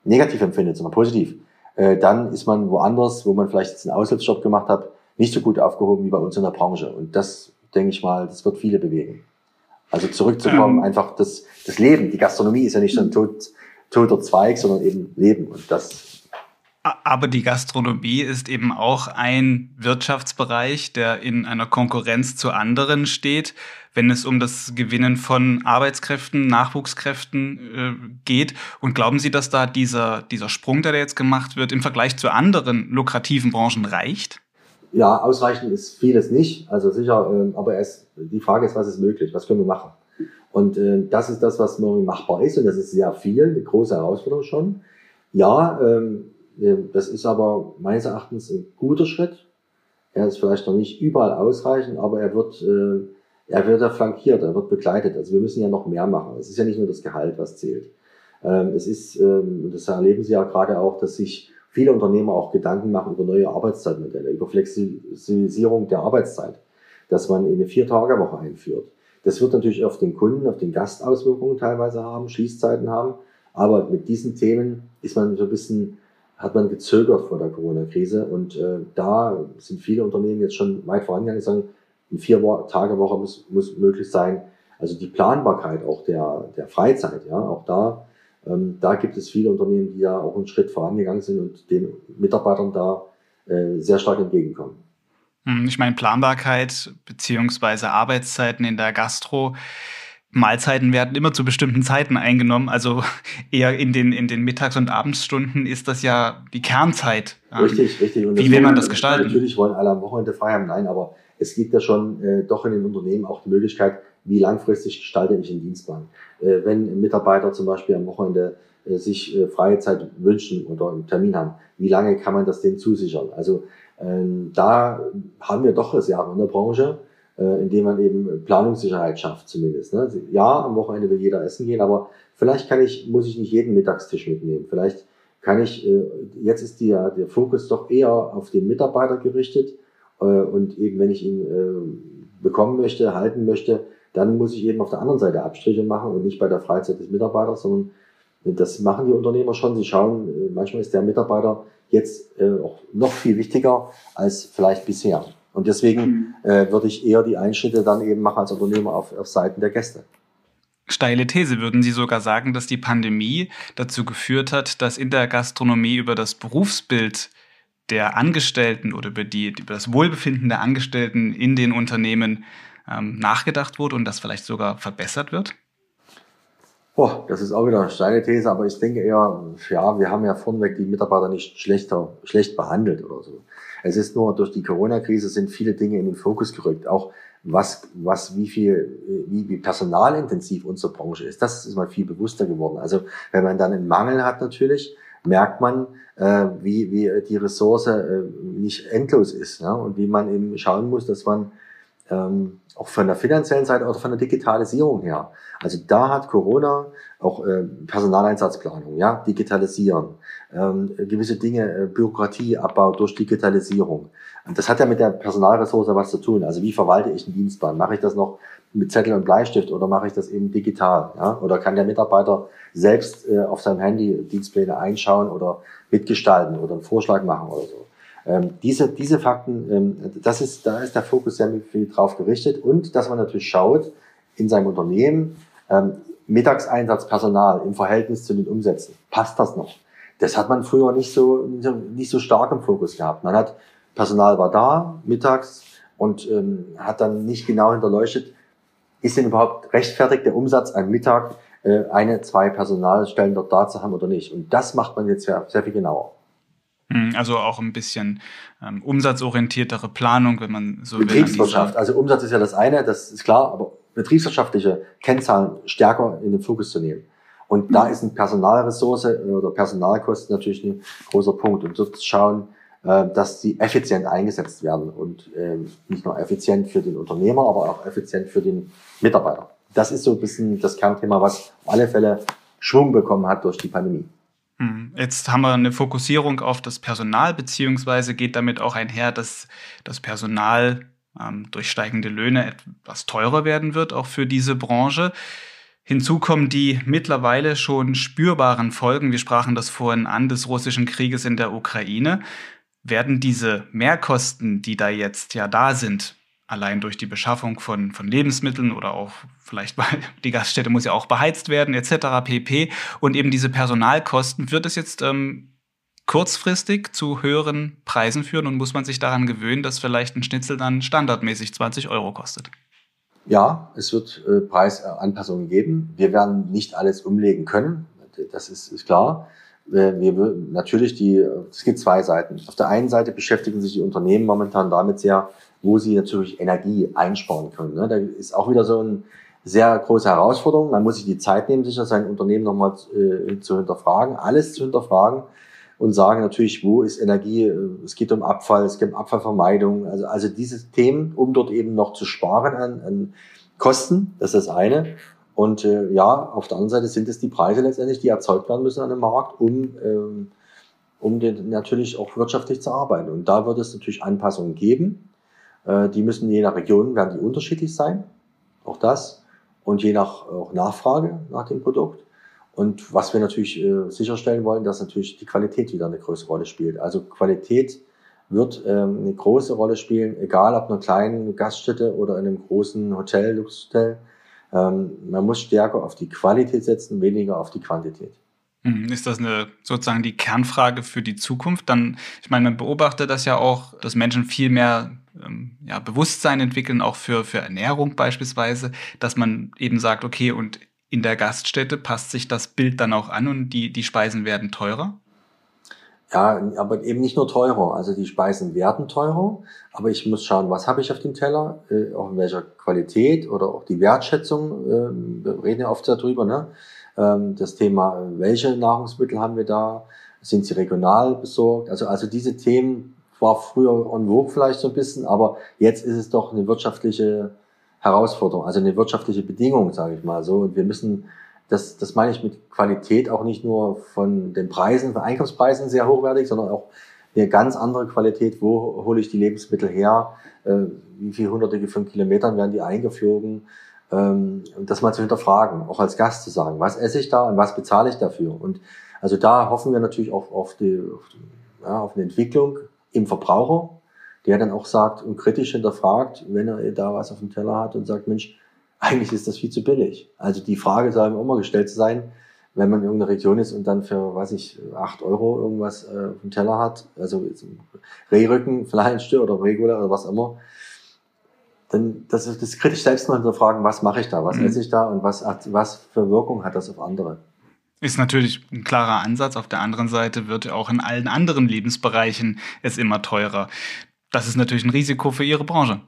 negativ empfindet, sondern positiv, dann ist man woanders, wo man vielleicht jetzt einen Aushilfsjob gemacht hat, nicht so gut aufgehoben wie bei uns in der Branche. Und das, denke ich mal, das wird viele bewegen. Also zurückzukommen, ähm. einfach das, das Leben. Die Gastronomie ist ja nicht so ein tot, toter Zweig, sondern eben Leben. Und das aber die Gastronomie ist eben auch ein Wirtschaftsbereich, der in einer Konkurrenz zu anderen steht, wenn es um das Gewinnen von Arbeitskräften, Nachwuchskräften äh, geht. Und glauben Sie, dass da dieser, dieser Sprung, der da jetzt gemacht wird, im Vergleich zu anderen lukrativen Branchen reicht? Ja, ausreichend ist vieles nicht, also sicher, äh, aber es, die Frage ist, was ist möglich, was können wir machen? Und äh, das ist das, was machbar ist und das ist sehr viel, eine große Herausforderung schon. Ja, ähm, äh, das ist aber meines Erachtens ein guter Schritt. Er ist vielleicht noch nicht überall ausreichend, aber er wird, äh, er wird ja flankiert, er wird begleitet. Also wir müssen ja noch mehr machen. Es ist ja nicht nur das Gehalt, was zählt. Ähm, es ist, ähm, das erleben Sie ja gerade auch, dass sich viele Unternehmer auch Gedanken machen über neue Arbeitszeitmodelle, über Flexibilisierung der Arbeitszeit, dass man eine Vier-Tage-Woche einführt. Das wird natürlich auf den Kunden, auf den Gast Auswirkungen teilweise haben, Schließzeiten haben. Aber mit diesen Themen ist man so ein bisschen, hat man gezögert vor der Corona-Krise. Und äh, da sind viele Unternehmen jetzt schon weit vorangegangen, die sagen, eine Vier-Tage-Woche muss, muss möglich sein. Also die Planbarkeit auch der, der Freizeit, ja, auch da ähm, da gibt es viele Unternehmen, die ja auch einen Schritt vorangegangen sind und den Mitarbeitern da äh, sehr stark entgegenkommen. Hm, ich meine, Planbarkeit beziehungsweise Arbeitszeiten in der Gastro. Mahlzeiten werden immer zu bestimmten Zeiten eingenommen, also eher in den, in den Mittags- und Abendsstunden ist das ja die Kernzeit. Richtig, richtig. Und Wie will man das gestalten? Natürlich wollen alle am Wochenende frei haben, nein, aber es gibt ja schon äh, doch in den Unternehmen auch die Möglichkeit, wie langfristig gestalte ich den Dienstplan. Äh, wenn Mitarbeiter zum Beispiel am Wochenende äh, sich äh, freie Zeit wünschen oder einen Termin haben, wie lange kann man das denen zusichern? Also ähm, da haben wir doch das Jahr in der Branche, äh, indem man eben Planungssicherheit schafft zumindest. Ne? Also, ja, am Wochenende will jeder essen gehen, aber vielleicht kann ich, muss ich nicht jeden Mittagstisch mitnehmen. Vielleicht kann ich, äh, jetzt ist die, der Fokus doch eher auf den Mitarbeiter gerichtet äh, und eben wenn ich ihn äh, bekommen möchte, halten möchte, dann muss ich eben auf der anderen Seite Abstriche machen und nicht bei der Freizeit des Mitarbeiters, sondern das machen die Unternehmer schon. Sie schauen, manchmal ist der Mitarbeiter jetzt auch noch viel wichtiger als vielleicht bisher. Und deswegen mhm. äh, würde ich eher die Einschnitte dann eben machen als Unternehmer auf, auf Seiten der Gäste. Steile These, würden Sie sogar sagen, dass die Pandemie dazu geführt hat, dass in der Gastronomie über das Berufsbild der Angestellten oder über, die, über das Wohlbefinden der Angestellten in den Unternehmen ähm, nachgedacht wurde und das vielleicht sogar verbessert wird? Boah, das ist auch wieder eine steile These, aber ich denke eher, ja, wir haben ja vorneweg die Mitarbeiter nicht schlechter, schlecht behandelt oder so. Es ist nur durch die Corona-Krise sind viele Dinge in den Fokus gerückt. Auch was, was, wie viel, wie, wie personalintensiv unsere Branche ist. Das ist mal viel bewusster geworden. Also wenn man dann einen Mangel hat natürlich, merkt man, äh, wie, wie die Ressource äh, nicht endlos ist ja? und wie man eben schauen muss, dass man ähm, auch von der finanziellen Seite oder von der Digitalisierung her. Also da hat Corona auch äh, Personaleinsatzplanung, ja, digitalisieren, ähm, gewisse Dinge, äh, Bürokratieabbau durch Digitalisierung. Und das hat ja mit der Personalressource was zu tun. Also wie verwalte ich einen Dienstplan? Mache ich das noch mit Zettel und Bleistift oder mache ich das eben digital? Ja? Oder kann der Mitarbeiter selbst äh, auf seinem Handy Dienstpläne einschauen oder mitgestalten oder einen Vorschlag machen oder so? Ähm, diese, diese Fakten, ähm, das ist, da ist der Fokus sehr viel drauf gerichtet und dass man natürlich schaut in seinem Unternehmen, ähm, Mittagseinsatzpersonal im Verhältnis zu den Umsätzen. Passt das noch? Das hat man früher nicht so, nicht so stark im Fokus gehabt. Man hat, Personal war da, mittags, und ähm, hat dann nicht genau hinterleuchtet, ist denn überhaupt rechtfertigt der Umsatz am Mittag, äh, eine, zwei Personalstellen dort da zu haben oder nicht? Und das macht man jetzt sehr, sehr viel genauer. Hm, also auch ein bisschen ähm, umsatzorientiertere Planung, wenn man so will. Betriebswirtschaft, also Umsatz ist ja das eine, das ist klar, aber betriebswirtschaftliche Kennzahlen stärker in den Fokus zu nehmen. Und da ist eine Personalressource äh, oder Personalkosten natürlich ein großer Punkt. Und dort schauen, äh, dass sie effizient eingesetzt werden und ähm, nicht nur effizient für den Unternehmer, aber auch effizient für den Mitarbeiter. Das ist so ein bisschen das Kernthema, was auf alle Fälle Schwung bekommen hat durch die Pandemie. Hm, jetzt haben wir eine Fokussierung auf das Personal, beziehungsweise geht damit auch einher, dass das Personal ähm, durch steigende Löhne etwas teurer werden wird, auch für diese Branche. Hinzu kommen die mittlerweile schon spürbaren Folgen, wir sprachen das vorhin an, des russischen Krieges in der Ukraine. Werden diese Mehrkosten, die da jetzt ja da sind, allein durch die Beschaffung von, von Lebensmitteln oder auch vielleicht, weil die Gaststätte muss ja auch beheizt werden, etc. pp. Und eben diese Personalkosten, wird es jetzt ähm, kurzfristig zu höheren Preisen führen und muss man sich daran gewöhnen, dass vielleicht ein Schnitzel dann standardmäßig 20 Euro kostet? Ja, es wird äh, Preisanpassungen geben. Wir werden nicht alles umlegen können, das ist, ist klar. Äh, wir, natürlich die, es gibt zwei Seiten. Auf der einen Seite beschäftigen sich die Unternehmen momentan damit sehr, wo sie natürlich Energie einsparen können. Ne? Da ist auch wieder so eine sehr große Herausforderung. Man muss sich die Zeit nehmen, sicher sein Unternehmen nochmal äh, zu hinterfragen, alles zu hinterfragen und sagen natürlich, wo ist Energie, äh, es geht um Abfall, es um Abfallvermeidung, also, also diese Themen, um dort eben noch zu sparen an, an Kosten, das ist das eine. Und äh, ja, auf der anderen Seite sind es die Preise letztendlich, die erzeugt werden müssen an dem Markt, um, ähm, um den, natürlich auch wirtschaftlich zu arbeiten. Und da wird es natürlich Anpassungen geben. Äh, die müssen je nach Region, werden die unterschiedlich sein, auch das. Und je nach auch Nachfrage nach dem Produkt. Und was wir natürlich äh, sicherstellen wollen, dass natürlich die Qualität wieder eine größere Rolle spielt. Also Qualität wird ähm, eine große Rolle spielen, egal ob einer kleinen Gaststätte oder in einem großen Hotel, Luxushotel. Ähm, man muss stärker auf die Qualität setzen, weniger auf die Quantität. Mhm. Ist das eine sozusagen die Kernfrage für die Zukunft? Dann, ich meine, man beobachtet das ja auch, dass Menschen viel mehr ähm, ja, Bewusstsein entwickeln, auch für, für Ernährung beispielsweise, dass man eben sagt, okay, und in der Gaststätte passt sich das Bild dann auch an und die, die Speisen werden teurer? Ja, aber eben nicht nur teurer. Also die Speisen werden teurer, aber ich muss schauen, was habe ich auf dem Teller, äh, auch in welcher Qualität oder auch die Wertschätzung. Äh, wir reden ja oft darüber, ne? Ähm, das Thema, welche Nahrungsmittel haben wir da? Sind sie regional besorgt? Also, also diese Themen war früher en vogue vielleicht so ein bisschen, aber jetzt ist es doch eine wirtschaftliche Herausforderung, also eine wirtschaftliche Bedingung, sage ich mal so. Und wir müssen, das, das meine ich mit Qualität auch nicht nur von den Preisen, von Einkaufspreisen sehr hochwertig, sondern auch eine ganz andere Qualität. Wo hole ich die Lebensmittel her? Äh, wie viele hunderte von Kilometern werden die eingeflogen? Ähm, das mal zu hinterfragen, auch als Gast zu sagen, was esse ich da und was bezahle ich dafür? Und also da hoffen wir natürlich auch auf die, auf, die, ja, auf eine Entwicklung im Verbraucher, der dann auch sagt und kritisch hinterfragt, wenn er da was auf dem Teller hat und sagt, Mensch, eigentlich ist das viel zu billig. Also die Frage soll immer gestellt sein, wenn man in irgendeiner Region ist und dann für, weiß ich, acht Euro irgendwas äh, auf dem Teller hat, also Rehrücken, Fleisch oder Regula oder was immer, dann das ist das kritisch selbst mal hinterfragen, was mache ich da, was mhm. esse ich da und was, was für Wirkung hat das auf andere. Ist natürlich ein klarer Ansatz. Auf der anderen Seite wird auch in allen anderen Lebensbereichen es immer teurer. Das ist natürlich ein Risiko für Ihre Branche.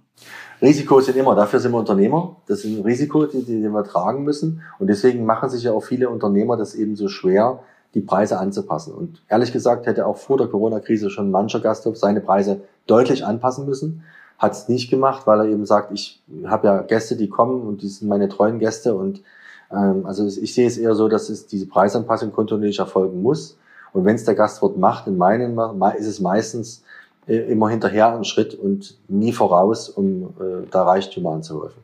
Risiko sind immer, dafür sind wir Unternehmer. Das ist ein Risiko, die, die wir tragen müssen. Und deswegen machen sich ja auch viele Unternehmer das eben so schwer, die Preise anzupassen. Und ehrlich gesagt hätte auch vor der Corona-Krise schon mancher Gasthof seine Preise deutlich anpassen müssen. Hat es nicht gemacht, weil er eben sagt, ich habe ja Gäste, die kommen und die sind meine treuen Gäste. Und ähm, also ich sehe es eher so, dass es diese Preisanpassung kontinuierlich erfolgen muss. Und wenn es der Gastwirt macht, in meinen ist es meistens immer hinterher einen Schritt und nie voraus, um äh, da Reichtümer anzuhäufen.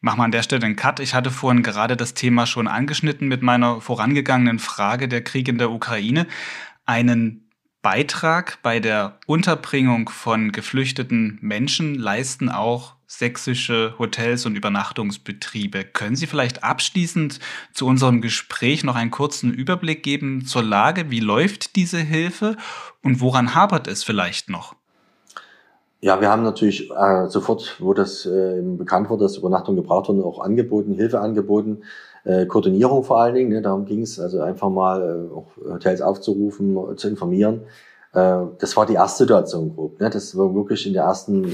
Machen wir an der Stelle einen Cut. Ich hatte vorhin gerade das Thema schon angeschnitten mit meiner vorangegangenen Frage der Krieg in der Ukraine. Einen Beitrag bei der Unterbringung von geflüchteten Menschen leisten auch sächsische Hotels und Übernachtungsbetriebe. Können Sie vielleicht abschließend zu unserem Gespräch noch einen kurzen Überblick geben zur Lage? Wie läuft diese Hilfe und woran hapert es vielleicht noch? Ja, wir haben natürlich äh, sofort, wo das äh, bekannt wurde, dass Übernachtung gebraucht wurde, auch angeboten, Hilfe angeboten, äh, Koordinierung vor allen Dingen. Ne, darum ging es, also einfach mal äh, auch Hotels aufzurufen, zu informieren. Äh, das war die erste Situation grob. Ne? Das war wirklich in der ersten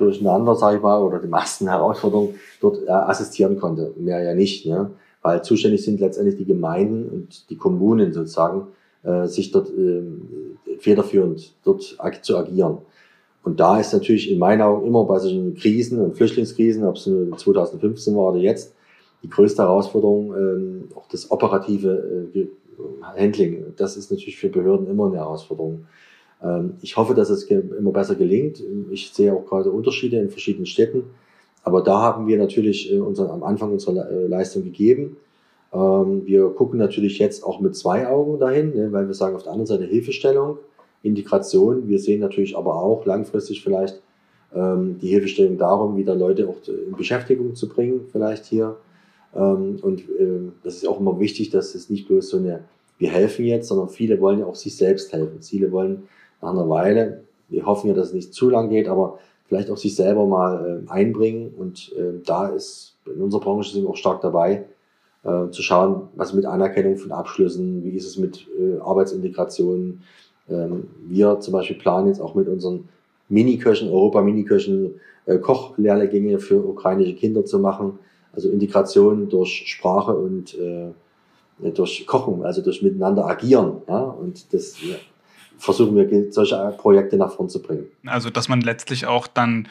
durcheinander, sage ich mal, oder die meisten Herausforderungen dort äh, assistieren konnte. Mehr ja nicht, ne? weil zuständig sind letztendlich die Gemeinden und die Kommunen sozusagen, äh, sich dort äh, federführend dort ag zu agieren. Und da ist natürlich in meinen Augen immer bei solchen Krisen und Flüchtlingskrisen, ob es 2015 war oder jetzt, die größte Herausforderung, äh, auch das operative äh, Handling. Das ist natürlich für Behörden immer eine Herausforderung. Ähm, ich hoffe, dass es immer besser gelingt. Ich sehe auch gerade Unterschiede in verschiedenen Städten. Aber da haben wir natürlich äh, unseren, am Anfang unsere äh, Leistung gegeben. Ähm, wir gucken natürlich jetzt auch mit zwei Augen dahin, ne, weil wir sagen auf der anderen Seite Hilfestellung, Integration. Wir sehen natürlich aber auch langfristig vielleicht ähm, die Hilfestellung darum, wieder Leute auch in Beschäftigung zu bringen, vielleicht hier. Und das ist auch immer wichtig, dass es nicht bloß so eine, wir helfen jetzt, sondern viele wollen ja auch sich selbst helfen. Viele wollen nach einer Weile, wir hoffen ja, dass es nicht zu lang geht, aber vielleicht auch sich selber mal äh, einbringen. Und äh, da ist in unserer Branche sind wir auch stark dabei, äh, zu schauen, was mit Anerkennung von Abschlüssen, wie ist es mit äh, Arbeitsintegration. Ähm, wir zum Beispiel planen jetzt auch mit unseren Miniköchen, Europa-Miniköchen, äh, Kochlehrgänge für ukrainische Kinder zu machen. Also Integration durch Sprache und äh, durch Kochen, also durch miteinander agieren. Ja? Und das versuchen wir, solche Projekte nach vorn zu bringen. Also, dass man letztlich auch dann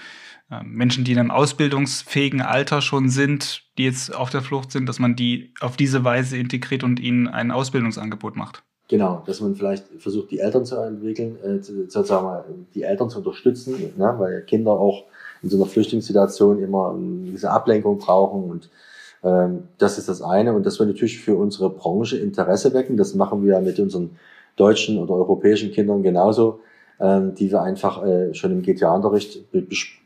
äh, Menschen, die in einem ausbildungsfähigen Alter schon sind, die jetzt auf der Flucht sind, dass man die auf diese Weise integriert und ihnen ein Ausbildungsangebot macht. Genau, dass man vielleicht versucht, die Eltern zu entwickeln, äh, sozusagen die Eltern zu unterstützen, ne, weil Kinder auch in so einer Flüchtlingssituation immer diese Ablenkung brauchen und ähm, das ist das eine und das wir natürlich für unsere Branche Interesse wecken. Das machen wir mit unseren deutschen oder europäischen Kindern genauso, ähm, die wir einfach äh, schon im GTA-Unterricht be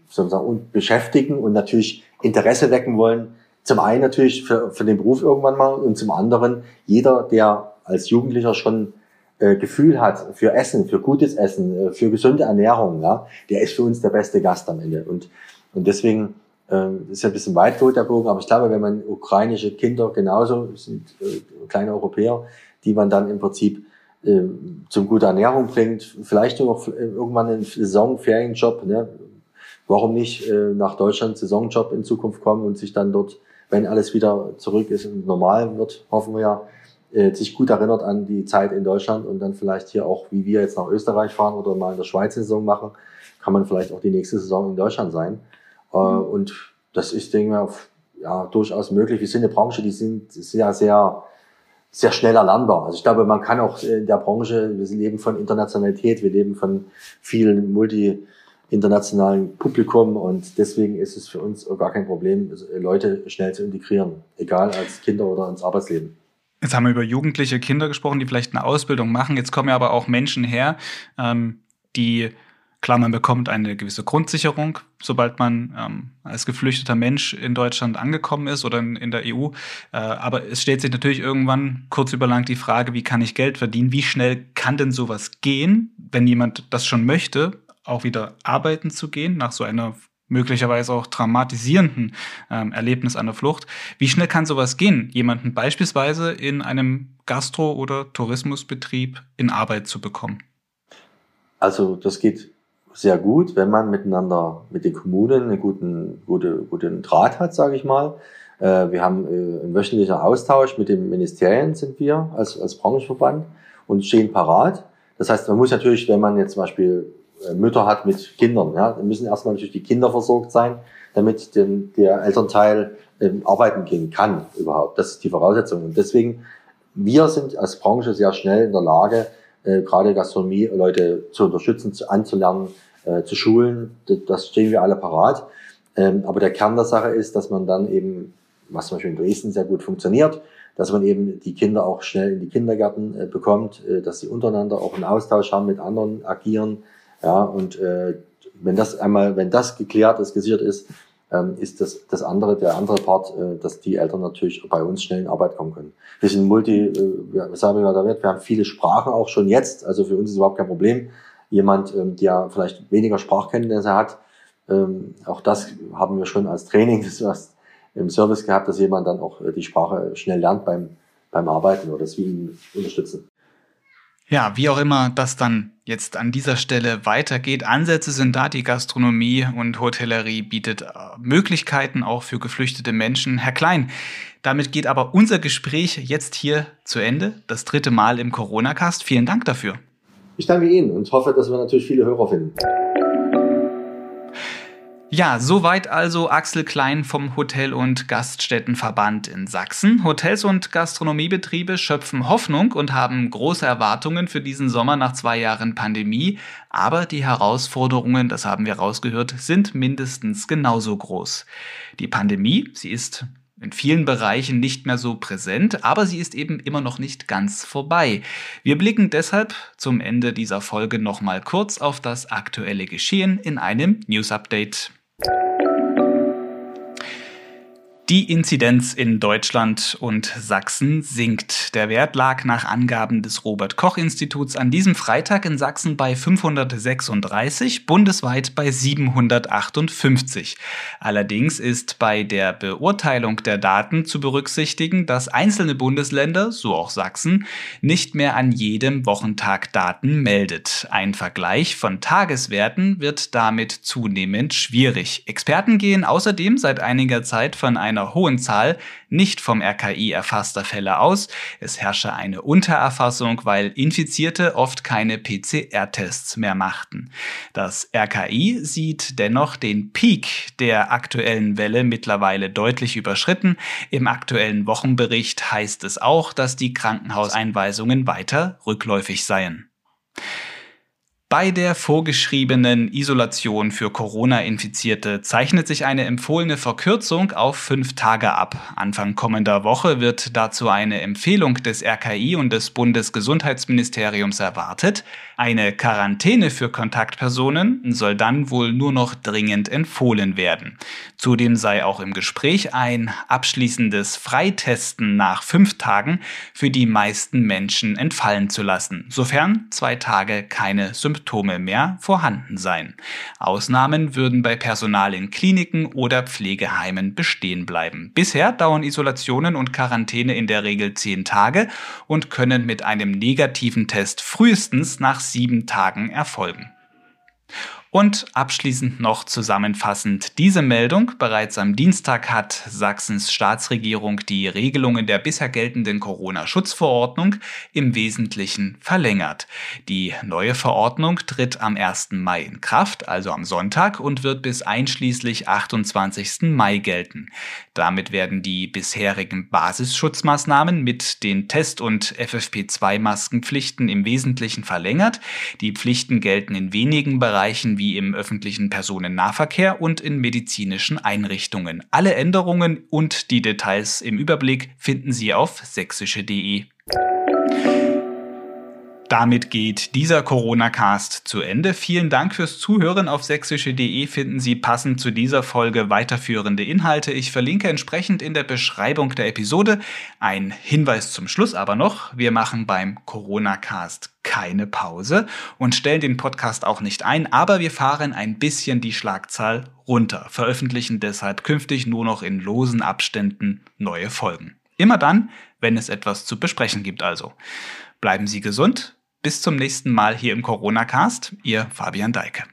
sozusagen beschäftigen und natürlich Interesse wecken wollen. Zum einen natürlich für, für den Beruf irgendwann mal und zum anderen jeder, der als Jugendlicher schon äh, Gefühl hat für Essen, für gutes Essen, äh, für gesunde Ernährung, ja, der ist für uns der beste Gast am Ende. Und, und deswegen ähm, ist ja ein bisschen weit der Bogen, aber ich glaube, wenn man ukrainische Kinder genauso sind äh, kleine Europäer, die man dann im Prinzip äh, zum gute Ernährung bringt, vielleicht noch irgendwann einen Saisonferienjob, ne? Warum nicht äh, nach Deutschland Saisonjob in Zukunft kommen und sich dann dort, wenn alles wieder zurück ist und normal wird, hoffen wir ja, äh, sich gut erinnert an die Zeit in Deutschland und dann vielleicht hier auch, wie wir jetzt nach Österreich fahren oder mal in der Schweiz Saison machen, kann man vielleicht auch die nächste Saison in Deutschland sein. Äh, mhm. Und das ist, denke ich, ja, durchaus möglich. Wir sind eine Branche, die sind sehr, sehr sehr schnell erlernbar. Also ich glaube, man kann auch in der Branche, wir leben von Internationalität, wir leben von vielen multi internationalen Publikum und deswegen ist es für uns gar kein Problem, Leute schnell zu integrieren, egal als Kinder oder ins Arbeitsleben. Jetzt haben wir über jugendliche Kinder gesprochen, die vielleicht eine Ausbildung machen. Jetzt kommen ja aber auch Menschen her, ähm, die Klar, man bekommt eine gewisse Grundsicherung, sobald man ähm, als geflüchteter Mensch in Deutschland angekommen ist oder in, in der EU. Äh, aber es stellt sich natürlich irgendwann kurz überlang die Frage, wie kann ich Geld verdienen? Wie schnell kann denn sowas gehen, wenn jemand das schon möchte, auch wieder arbeiten zu gehen nach so einer möglicherweise auch traumatisierenden ähm, Erlebnis einer Flucht. Wie schnell kann sowas gehen, jemanden beispielsweise in einem Gastro- oder Tourismusbetrieb in Arbeit zu bekommen? Also das geht sehr gut, wenn man miteinander mit den Kommunen einen guten, gute, guten Draht hat, sage ich mal. Äh, wir haben äh, einen wöchentlichen Austausch mit den Ministerien, sind wir als, als Branchenverband und stehen parat. Das heißt, man muss natürlich, wenn man jetzt zum Beispiel äh, Mütter hat mit Kindern, ja, dann müssen erstmal natürlich die Kinder versorgt sein, damit den, der Elternteil ähm, arbeiten gehen kann überhaupt. Das ist die Voraussetzung. Und deswegen, wir sind als Branche sehr schnell in der Lage, äh, gerade Gastronomie Leute zu unterstützen, zu, anzulernen, äh, zu schulen. Das stehen wir alle parat. Ähm, aber der Kern der Sache ist, dass man dann eben, was zum Beispiel in Dresden sehr gut funktioniert, dass man eben die Kinder auch schnell in die Kindergärten äh, bekommt, äh, dass sie untereinander auch einen Austausch haben, mit anderen agieren. Ja, und äh, wenn das einmal, wenn das geklärt ist, gesichert ist, ähm, ist das, das andere, der andere Part, äh, dass die Eltern natürlich bei uns schnell in Arbeit kommen können. Wir sind Multi, äh, was haben wir da wir haben viele Sprachen auch schon jetzt, also für uns ist überhaupt kein Problem. Jemand, ähm, der vielleicht weniger Sprachkenntnisse hat, ähm, auch das haben wir schon als Training das was im Service gehabt, dass jemand dann auch äh, die Sprache schnell lernt beim, beim Arbeiten oder dass wir ihn unterstützen. Ja, wie auch immer das dann jetzt an dieser Stelle weitergeht. Ansätze sind da, die Gastronomie und Hotellerie bietet äh, Möglichkeiten auch für geflüchtete Menschen. Herr Klein, damit geht aber unser Gespräch jetzt hier zu Ende. Das dritte Mal im Corona-Cast. Vielen Dank dafür. Ich danke Ihnen und hoffe, dass wir natürlich viele Hörer finden. Ja, soweit also Axel Klein vom Hotel- und Gaststättenverband in Sachsen. Hotels und Gastronomiebetriebe schöpfen Hoffnung und haben große Erwartungen für diesen Sommer nach zwei Jahren Pandemie. Aber die Herausforderungen, das haben wir rausgehört, sind mindestens genauso groß. Die Pandemie, sie ist in vielen Bereichen nicht mehr so präsent, aber sie ist eben immer noch nicht ganz vorbei. Wir blicken deshalb zum Ende dieser Folge nochmal kurz auf das aktuelle Geschehen in einem News Update. you Die Inzidenz in Deutschland und Sachsen sinkt. Der Wert lag nach Angaben des Robert Koch Instituts an diesem Freitag in Sachsen bei 536, bundesweit bei 758. Allerdings ist bei der Beurteilung der Daten zu berücksichtigen, dass einzelne Bundesländer, so auch Sachsen, nicht mehr an jedem Wochentag Daten meldet. Ein Vergleich von Tageswerten wird damit zunehmend schwierig. Experten gehen außerdem seit einiger Zeit von einem einer hohen Zahl nicht vom RKI erfasster Fälle aus. Es herrsche eine Untererfassung, weil Infizierte oft keine PCR-Tests mehr machten. Das RKI sieht dennoch den Peak der aktuellen Welle mittlerweile deutlich überschritten. Im aktuellen Wochenbericht heißt es auch, dass die Krankenhauseinweisungen weiter rückläufig seien. Bei der vorgeschriebenen Isolation für Corona-Infizierte zeichnet sich eine empfohlene Verkürzung auf fünf Tage ab. Anfang kommender Woche wird dazu eine Empfehlung des RKI und des Bundesgesundheitsministeriums erwartet. Eine Quarantäne für Kontaktpersonen soll dann wohl nur noch dringend empfohlen werden. Zudem sei auch im Gespräch ein abschließendes Freitesten nach fünf Tagen für die meisten Menschen entfallen zu lassen, sofern zwei Tage keine Symptome mehr vorhanden seien. Ausnahmen würden bei Personal in Kliniken oder Pflegeheimen bestehen bleiben. Bisher dauern Isolationen und Quarantäne in der Regel zehn Tage und können mit einem negativen Test frühestens nach sieben Tagen erfolgen. Und abschließend noch zusammenfassend diese Meldung. Bereits am Dienstag hat Sachsens Staatsregierung die Regelungen der bisher geltenden Corona-Schutzverordnung im Wesentlichen verlängert. Die neue Verordnung tritt am 1. Mai in Kraft, also am Sonntag, und wird bis einschließlich 28. Mai gelten. Damit werden die bisherigen Basisschutzmaßnahmen mit den Test- und FFP2-Maskenpflichten im Wesentlichen verlängert. Die Pflichten gelten in wenigen Bereichen wie im öffentlichen Personennahverkehr und in medizinischen Einrichtungen. Alle Änderungen und die Details im Überblick finden Sie auf sächsische.de. Damit geht dieser Corona-Cast zu Ende. Vielen Dank fürs Zuhören. Auf sächsische.de finden Sie passend zu dieser Folge weiterführende Inhalte. Ich verlinke entsprechend in der Beschreibung der Episode. Ein Hinweis zum Schluss aber noch. Wir machen beim Corona-Cast keine Pause und stellen den Podcast auch nicht ein, aber wir fahren ein bisschen die Schlagzahl runter, veröffentlichen deshalb künftig nur noch in losen Abständen neue Folgen. Immer dann, wenn es etwas zu besprechen gibt also. Bleiben Sie gesund bis zum nächsten Mal hier im Corona-Cast. Ihr Fabian Deike.